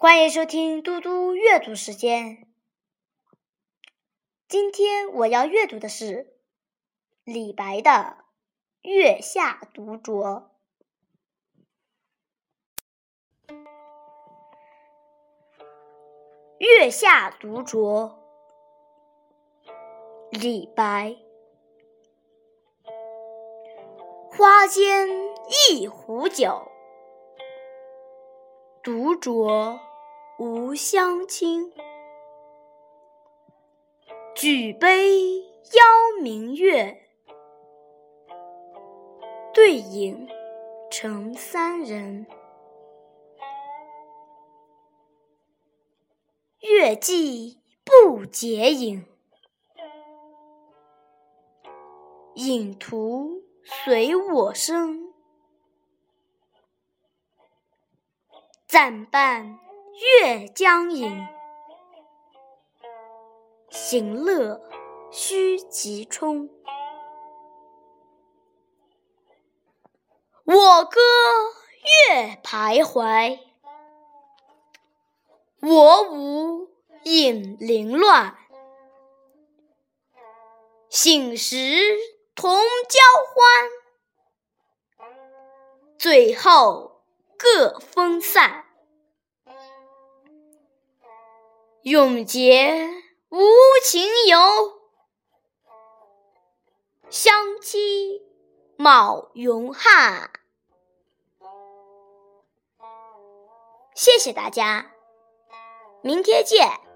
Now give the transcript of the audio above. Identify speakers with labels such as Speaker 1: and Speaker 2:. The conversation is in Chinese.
Speaker 1: 欢迎收听嘟嘟阅读时间。今天我要阅读的是李白的《月下独酌》。《月下独酌》，李白。花间一壶酒，独酌无相亲。举杯邀明月，对影成三人。月既不解饮，影徒随我身。暂伴月将影，行乐须及春。我歌月徘徊，我舞影零乱。醒时同交欢，醉后各分散。永结无情游，相期邈云汉。谢谢大家，明天见。